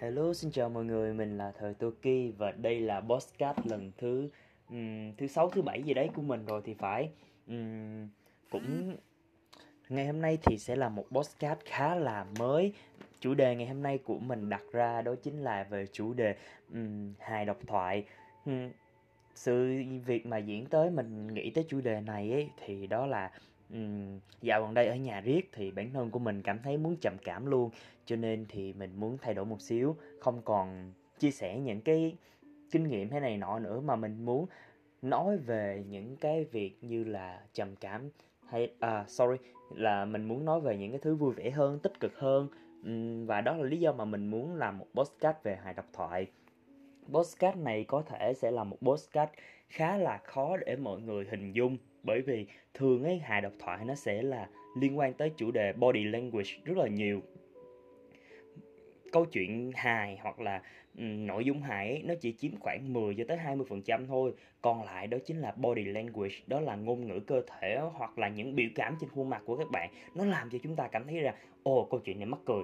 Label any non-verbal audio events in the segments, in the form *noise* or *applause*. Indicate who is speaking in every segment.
Speaker 1: Hello, xin chào mọi người, mình là Thời Toki và đây là podcast lần thứ um, thứ sáu thứ bảy gì đấy của mình rồi thì phải. Um, cũng ngày hôm nay thì sẽ là một podcast khá là mới. Chủ đề ngày hôm nay của mình đặt ra đó chính là về chủ đề um, hài độc thoại. Um, sự việc mà diễn tới mình nghĩ tới chủ đề này ấy thì đó là dạo gần đây ở nhà riết thì bản thân của mình cảm thấy muốn trầm cảm luôn, cho nên thì mình muốn thay đổi một xíu, không còn chia sẻ những cái kinh nghiệm thế này nọ nữa, mà mình muốn nói về những cái việc như là trầm cảm hay à sorry, là mình muốn nói về những cái thứ vui vẻ hơn, tích cực hơn. Và đó là lý do mà mình muốn làm một podcast về hài độc thoại. Podcast này có thể sẽ là một podcast khá là khó để mọi người hình dung bởi vì thường ấy hài độc thoại nó sẽ là liên quan tới chủ đề body language rất là nhiều câu chuyện hài hoặc là um, nội dung hài ấy, nó chỉ chiếm khoảng 10 cho tới 20% thôi. Còn lại đó chính là body language, đó là ngôn ngữ cơ thể hoặc là những biểu cảm trên khuôn mặt của các bạn. Nó làm cho chúng ta cảm thấy rằng ồ câu chuyện này mắc cười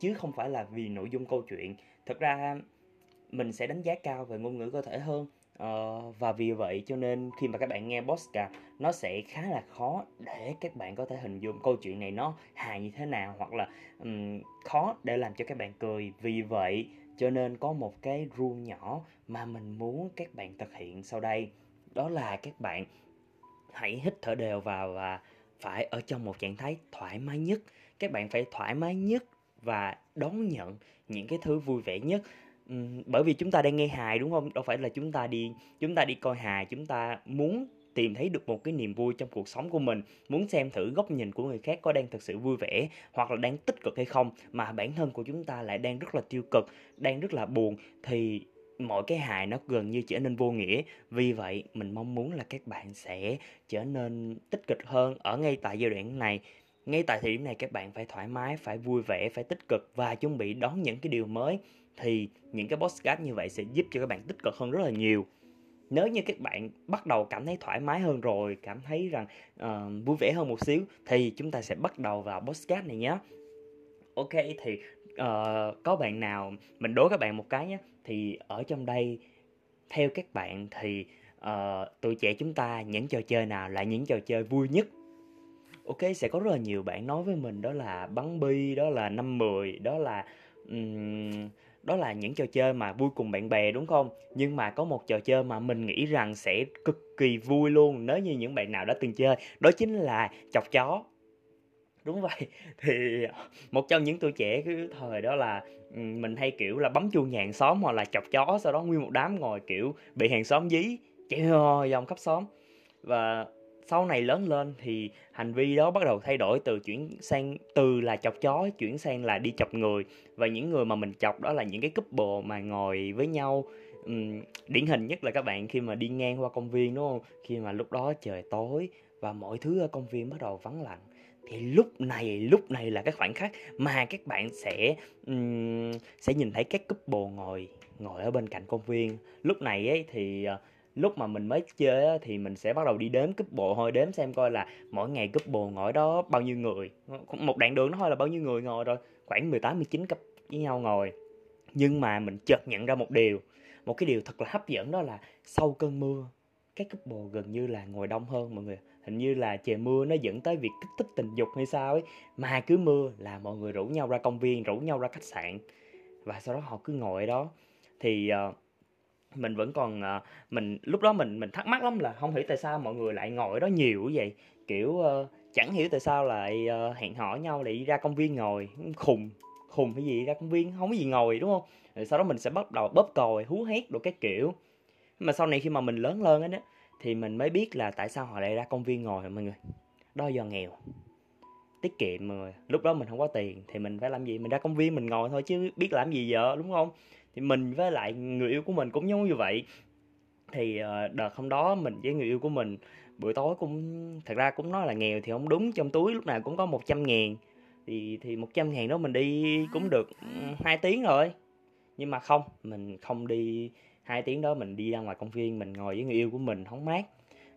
Speaker 1: chứ không phải là vì nội dung câu chuyện. Thật ra mình sẽ đánh giá cao về ngôn ngữ cơ thể hơn Uh, và vì vậy cho nên khi mà các bạn nghe podcast nó sẽ khá là khó để các bạn có thể hình dung câu chuyện này nó hài như thế nào hoặc là um, khó để làm cho các bạn cười. Vì vậy cho nên có một cái rule nhỏ mà mình muốn các bạn thực hiện sau đây. Đó là các bạn hãy hít thở đều vào và phải ở trong một trạng thái thoải mái nhất. Các bạn phải thoải mái nhất và đón nhận những cái thứ vui vẻ nhất bởi vì chúng ta đang nghe hài, đúng không? Đâu phải là chúng ta đi, chúng ta đi coi hài, chúng ta muốn tìm thấy được một cái niềm vui trong cuộc sống của mình, muốn xem thử góc nhìn của người khác có đang thực sự vui vẻ hoặc là đang tích cực hay không, mà bản thân của chúng ta lại đang rất là tiêu cực, đang rất là buồn, thì mọi cái hài nó gần như trở nên vô nghĩa. Vì vậy, mình mong muốn là các bạn sẽ trở nên tích cực hơn ở ngay tại giai đoạn này. Ngay tại thời điểm này, các bạn phải thoải mái, phải vui vẻ, phải tích cực và chuẩn bị đón những cái điều mới thì những cái podcast như vậy sẽ giúp cho các bạn tích cực hơn rất là nhiều. Nếu như các bạn bắt đầu cảm thấy thoải mái hơn rồi cảm thấy rằng uh, vui vẻ hơn một xíu thì chúng ta sẽ bắt đầu vào podcast này nhé. Ok thì uh, có bạn nào mình đố các bạn một cái nhé. Thì ở trong đây theo các bạn thì uh, tuổi trẻ chúng ta những trò chơi nào là những trò chơi vui nhất? Ok sẽ có rất là nhiều bạn nói với mình đó là bắn bi đó là năm mười đó là um, đó là những trò chơi mà vui cùng bạn bè, đúng không? Nhưng mà có một trò chơi mà mình nghĩ rằng sẽ cực kỳ vui luôn, nếu như những bạn nào đã từng chơi, đó chính là chọc chó. Đúng vậy. *laughs* Thì một trong những tuổi trẻ cái thời đó là mình hay, kiểu, là bấm chuông nhà hàng xóm hoặc là chọc chó, sau đó nguyên một đám ngồi, kiểu, bị hàng xóm dí. Chạy vòng khắp xóm. Và sau này lớn lên thì hành vi đó bắt đầu thay đổi từ chuyển sang từ là chọc chó chuyển sang là đi chọc người. Và những người mà mình chọc đó là những cái couple mà ngồi với nhau um, điển hình nhất là các bạn khi mà đi ngang qua công viên đúng không? Khi mà lúc đó trời tối và mọi thứ ở công viên bắt đầu vắng lặng. Thì lúc này lúc này là cái khoảnh khắc mà các bạn sẽ um, sẽ nhìn thấy các couple ngồi ngồi ở bên cạnh công viên. Lúc này ấy thì uh, lúc mà mình mới chơi á, thì mình sẽ bắt đầu đi đếm cúp bộ thôi đếm xem coi là mỗi ngày cúp bộ ngồi đó bao nhiêu người. Một đoạn đường nó thôi là bao nhiêu người ngồi rồi khoảng 18 19 cặp với nhau ngồi. Nhưng mà mình chợt nhận ra một điều một cái điều thật là hấp dẫn đó là sau cơn mưa các bồ gần như là ngồi đông hơn mọi người. Hình như là trời mưa nó dẫn tới việc kích thích tình dục hay sao ấy mà cứ mưa là mọi người rủ nhau ra công viên rủ nhau ra khách sạn. Và sau đó họ cứ ngồi ở đó. Thì uh, mình vẫn còn uh, mình lúc đó mình mình thắc mắc lắm là không hiểu tại sao mọi người lại ngồi đó nhiều như vậy. Kiểu uh, chẳng hiểu tại sao lại uh, hẹn hò nhau lại đi ra công viên ngồi khùng khùng cái gì ra công viên không có gì ngồi đúng không? Rồi sau đó mình sẽ bắt đầu bóp còi hú hét đồ cái kiểu. Mà sau này khi mà mình lớn lên ấy đó thì mình mới biết là tại sao họ lại ra công viên ngồi mọi người? Đó do nghèo. Tiết kiệm mọi người. Lúc đó mình không có tiền thì mình phải làm gì? Mình ra công viên mình ngồi thôi chứ biết làm gì giờ đúng không? Thì mình với lại người yêu của mình cũng giống như vậy. Thì uh, đợt hôm đó mình với người yêu của mình buổi tối cũng thật ra cũng nói là nghèo thì không đúng trong túi lúc nào cũng có 100 ngàn. Thì thì 100 ngàn đó mình đi cũng được hai tiếng rồi. Nhưng mà không mình không đi hai tiếng đó mình đi ra ngoài công viên mình ngồi với người yêu của mình hóng mát.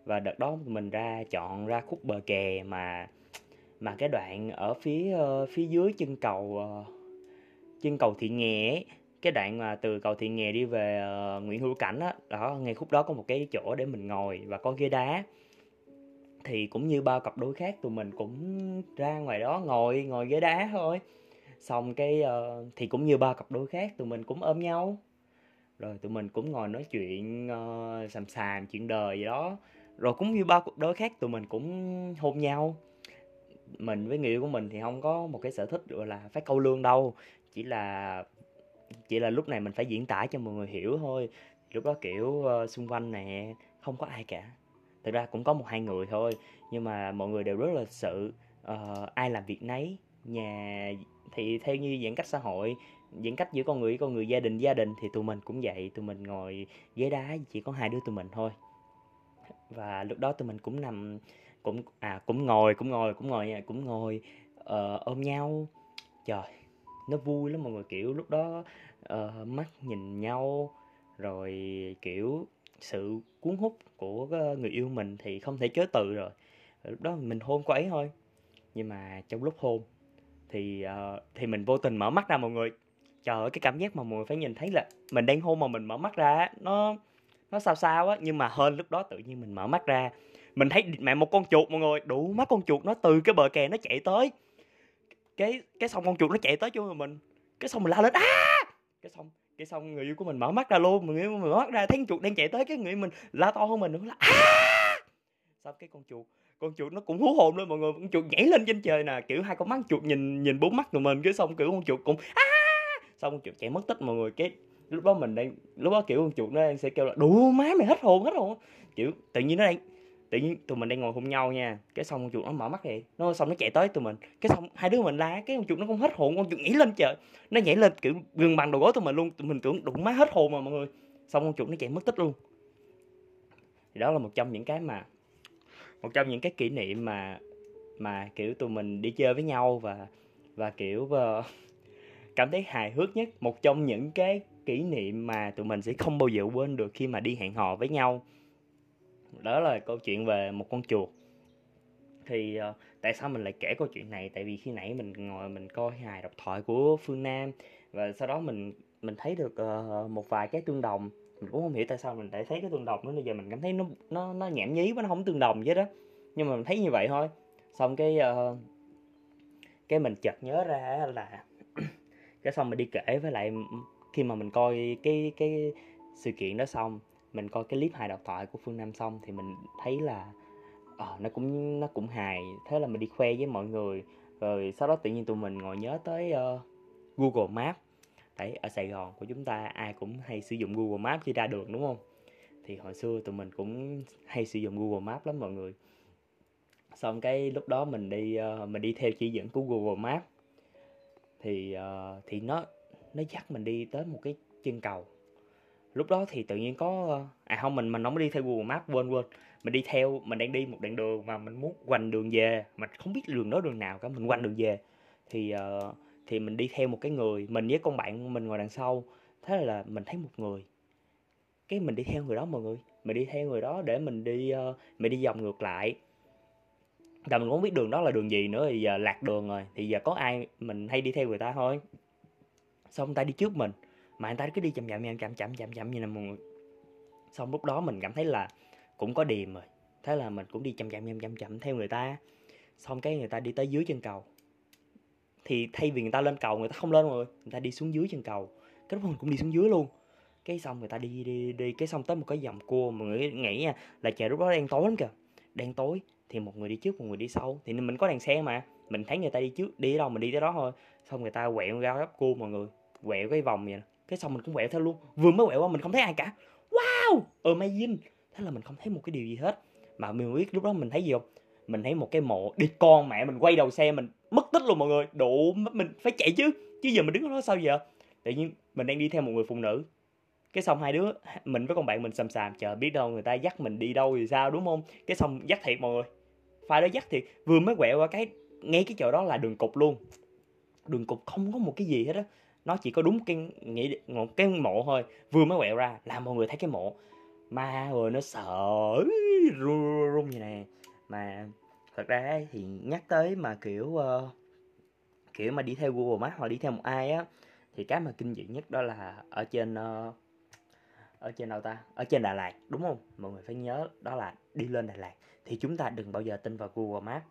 Speaker 1: Và đợt đó mình ra chọn ra khúc bờ kè mà mà cái đoạn ở phía uh, phía dưới chân cầu uh, chân cầu thị nghè ấy, cái đoạn mà từ cầu Thị Nghè đi về uh, Nguyễn Hữu Cảnh á đó ngay khúc đó có một cái chỗ để mình ngồi và có ghế đá. Thì cũng như bao cặp đôi khác tụi mình cũng ra ngoài đó ngồi ngồi ghế đá thôi. Xong cái uh, thì cũng như ba cặp đôi khác tụi mình cũng ôm nhau. Rồi tụi mình cũng ngồi nói chuyện ờ, uh, sàm sàm chuyện đời gì đó. Rồi cũng như ba cặp đôi khác tụi mình cũng hôn nhau. Mình với người yêu của mình thì không có một cái sở thích gọi là phải câu lương đâu chỉ là chỉ là lúc này mình phải diễn tả cho mọi người hiểu thôi. Lúc đó kiểu uh, xung quanh nè không có ai cả. Thực ra cũng có một hai người thôi nhưng mà mọi người đều rất là sự uh, ai làm việc nấy. Nhà thì theo như giãn cách xã hội giãn cách giữa con người với con người gia đình gia đình thì tụi mình cũng vậy. Tụi mình ngồi ghế đá chỉ có hai đứa tụi mình thôi. Và lúc đó tụi mình cũng nằm cũng à cũng ngồi cũng ngồi cũng ngồi cũng ngồi uh, ôm nhau. Trời nó vui lắm mọi người kiểu lúc đó uh, mắt nhìn nhau rồi kiểu sự cuốn hút của ờ, người yêu mình thì không thể chối từ rồi. Lúc đó mình hôn cô ấy thôi. Nhưng mà trong lúc hôn thì uh, thì mình vô tình mở mắt ra mọi người. Trời ơi cái cảm giác mà mọi người phải nhìn thấy là mình đang hôn mà mình mở mắt ra nó nó sao sao á. Nhưng mà hơn lúc đó tự nhiên mình mở mắt ra mình thấy mẹ một con chuột mọi người đủ mắt con chuột nó từ cái bờ kè nó chạy tới cái cái xong con chuột nó chạy tới cho mình cái xong mình la lên á cái xong cái xong người yêu của mình mở mắt ra luôn, người yêu mình mở mắt ra, thấy con chuột đang chạy tới cái người mình la to hơn mình nữa là à! xong cái con chuột con chuột nó cũng hú hồn lên mọi người, con chuột nhảy lên trên trời nè, kiểu hai con mắt chuột nhìn nhìn bốn mắt của mình, cái xong kiểu con chuột cũng à! xong con chuột chạy mất tích mọi người, cái lúc đó mình đang, lúc đó kiểu con chuột nó đang sẽ kêu là đủ má mày hết hồn hết hồn kiểu tự nhiên nó đang tự nhiên tụi mình đang ngồi hôn nhau nha. Cái xong con chuột nó mở mắt vậy nó xong nó chạy tới tụi mình. Cái xong hai đứa mình la cái con chuột nó không hết hồn con chuột nhảy lên trời. Nó nhảy lên kiểu gần bằng đầu gối tụi mình luôn. Tụi mình tưởng đụng má hết hồn mà mọi người. Xong con chuột nó chạy mất tích luôn. Thì đó là một trong những cái mà một trong những cái kỷ niệm mà mà kiểu tụi mình đi chơi với nhau và và kiểu uh, *laughs* cảm thấy hài hước nhất. Một trong những cái kỷ niệm mà tụi mình sẽ không bao giờ quên được khi mà đi hẹn hò với nhau đó là câu chuyện về một con chuột. Thì uh, tại sao mình lại kể câu chuyện này? Tại vì khi nãy mình ngồi mình coi hài độc thoại của phương nam và sau đó mình mình thấy được uh, một vài cái tương đồng. Mình cũng không hiểu tại sao mình lại thấy cái tương đồng nữa bây giờ mình cảm thấy nó nó nó nhảm nhí quá nó không tương đồng với đó. Nhưng mà mình thấy như vậy thôi. Xong cái uh, cái mình chợt nhớ ra là *clears throat* cái xong mình đi kể với lại khi mà mình coi cái cái sự kiện đó xong mình coi cái clip hài độc thoại của phương nam xong thì mình thấy là uh, nó cũng nó cũng hài. Thế là mình đi khoe với mọi người. Rồi sau đó tự nhiên tụi mình ngồi nhớ tới uh, google maps. Đấy ở sài gòn của chúng ta ai cũng hay sử dụng google maps khi ra đường đúng không? Thì hồi xưa tụi mình cũng hay sử dụng google maps lắm mọi người. Xong cái lúc đó mình đi uh, mình đi theo chỉ dẫn của google maps. Thì uh, thì nó nó dắt mình đi tới một cái chân cầu lúc đó thì tự nhiên có à không mình mình không đi theo Google Maps quên quên. Mình đi theo mình đang đi một đoạn đường mà mình muốn quanh đường về. Mà không biết đường đó đường nào cả mình quanh đường về. Thì uh, thì mình đi theo một cái người mình với con bạn mình ngồi đằng sau. Thế là mình thấy một người. Cái mình đi theo người đó mọi người. Mình đi theo người đó để mình đi uh, mình đi vòng ngược lại. Là mình không biết đường đó là đường gì nữa thì giờ lạc đường rồi. Thì giờ có ai mình hay đi theo người ta thôi. Xong người ta đi trước mình mà anh ta cứ đi chậm chậm chậm chậm chậm chậm chậm như là mọi người. Xong lúc đó mình cảm thấy là cũng có điềm rồi. Thế là mình cũng đi chậm chậm chậm chậm chậm theo người ta. Xong cái người ta đi tới dưới chân cầu. Thì thay vì người ta lên cầu, người ta không lên rồi, người ta đi xuống dưới chân cầu. Cái lúc mình cũng đi xuống dưới luôn. Cái xong người ta đi đi đi, cái xong tới một cái dòng cua, mọi người nghĩ nha, là trời lúc đó đang tối lắm kìa. Đang tối, thì một người đi trước, một người đi sau. Thì mình có đèn xe mà, mình thấy người ta đi trước, đi đâu mình đi tới đó thôi. Xong người ta quẹo ra gấp cua mọi người, quẹo cái vòng vậy cái xong mình cũng quẹo theo luôn. Vừa mới quẹo qua mình không thấy ai cả. Wow! Amazing! Thế là mình không thấy một cái điều gì hết. Mà mình biết lúc đó mình thấy gì không? Mình thấy một cái mộ đi, con mẹ mình quay đầu xe mình, mất tích luôn mọi người. Đủ mình, phải chạy chứ. Chứ giờ mình đứng đó sao giờ? Tự nhiên mình đang đi theo một người phụ nữ. Cái xong hai đứa, mình với con bạn mình sầm sàm chờ biết đâu người ta dắt mình đi đâu thì sao, đúng không? Cái xong dắt thiệt mọi người. Phải đó dắt thiệt. Vừa mới quẹo qua cái, ngay cái chỗ đó là đường cục luôn. Đường cục không có một cái gì hết á nó chỉ có đúng cái nghĩ một cái mộ thôi vừa mới quẹo ra là mọi người thấy cái mộ. Ma rồi nó sợ run, run như này mà thật ra thì nhắc tới mà kiểu uh, kiểu mà đi theo Google Maps hoặc đi theo một ai á thì cái mà kinh dị nhất đó là ở trên uh, ở trên đâu ta? Ở trên Đà Lạt đúng không? Mọi người phải nhớ đó là đi lên Đà Lạt. Thì chúng ta đừng bao giờ tin vào Google Maps.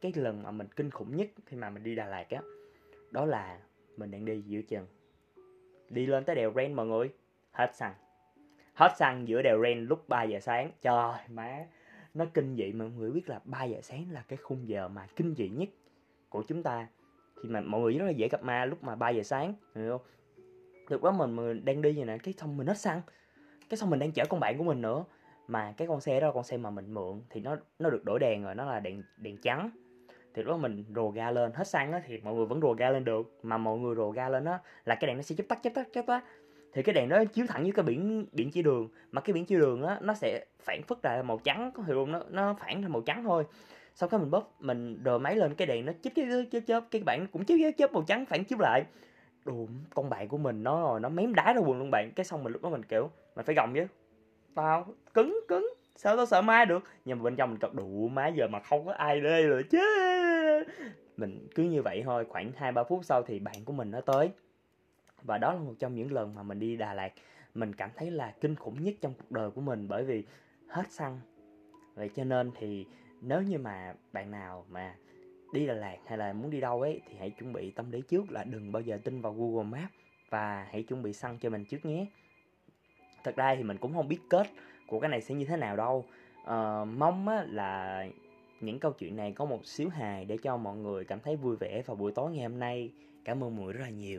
Speaker 1: Cái lần mà mình kinh khủng nhất khi mà mình đi Đà Lạt á đó là mình đang đi giữa chừng. Đi lên tới đèo Ren mọi người. Hết xăng. Hết xăng giữa đèo Ren lúc 3 giờ sáng. Trời má. Nó kinh dị mà mọi người biết là 3 giờ sáng là cái khung giờ mà kinh dị nhất của chúng ta. Khi mà mọi người rất là dễ gặp ma lúc mà 3 giờ sáng hiểu không? Lúc đó mình, mình đang đi vậy nè cái xong mình hết xăng. Cái xong mình đang chở con bạn của mình nữa. Mà cái con xe đó là con xe mà mình mượn. Thì nó nó được đổi đèn rồi nó là đèn đèn trắng thì lúc đó mình rồ ga lên. Hết xăng á thì mọi người vẫn rồ ga lên được. Mà mọi người rồ ga lên á là cái đèn nó sẽ chớp tắt chớp tắt chớp tắt. Thì cái đèn đó chiếu thẳng với cái biển biển chỉ đường. Mà cái biển chỉ đường á, nó sẽ phản phất lại màu trắng. Có hiểu không? Nó nó phản ra màu trắng thôi. Sau cái mình bóp, mình đờ máy lên, cái đèn nó chớp chớp chớp chớp cái bạn cũng chớp chớp chớp màu trắng, phản chiếu lại. Đồ con bạn của mình nó rồi nó mém đá ra quần luôn bạn. Cái xong mình lúc đó mình, kiểu, mình phải gồng chứ. Tao, cứng cứng sao tao sợ ma được? Nhưng mà bên trong mình cọc đủ, má giờ mà không có ai đây rồi chứ. Mình cứ như vậy thôi, khoảng hai, ba phút sau thì bạn của mình nó tới. Và đó là một trong những lần mà mình đi Đà Lạt. Mình cảm thấy là kinh khủng nhất trong cuộc đời của mình bởi vì hết xăng. Vậy cho nên thì nếu như mà bạn nào mà đi Đà Lạt hay là muốn đi đâu ấy, thì hãy chuẩn bị tâm lý trước là đừng bao giờ tin vào Google Maps. Và hãy chuẩn bị xăng cho mình trước nhé. Thật ra thì mình cũng không biết kết của cái này sẽ như thế nào đâu. Uh, mong á, là những câu chuyện này có một xíu hài để cho mọi người cảm thấy vui vẻ vào buổi tối ngày hôm nay. Cảm ơn mọi người rất là nhiều.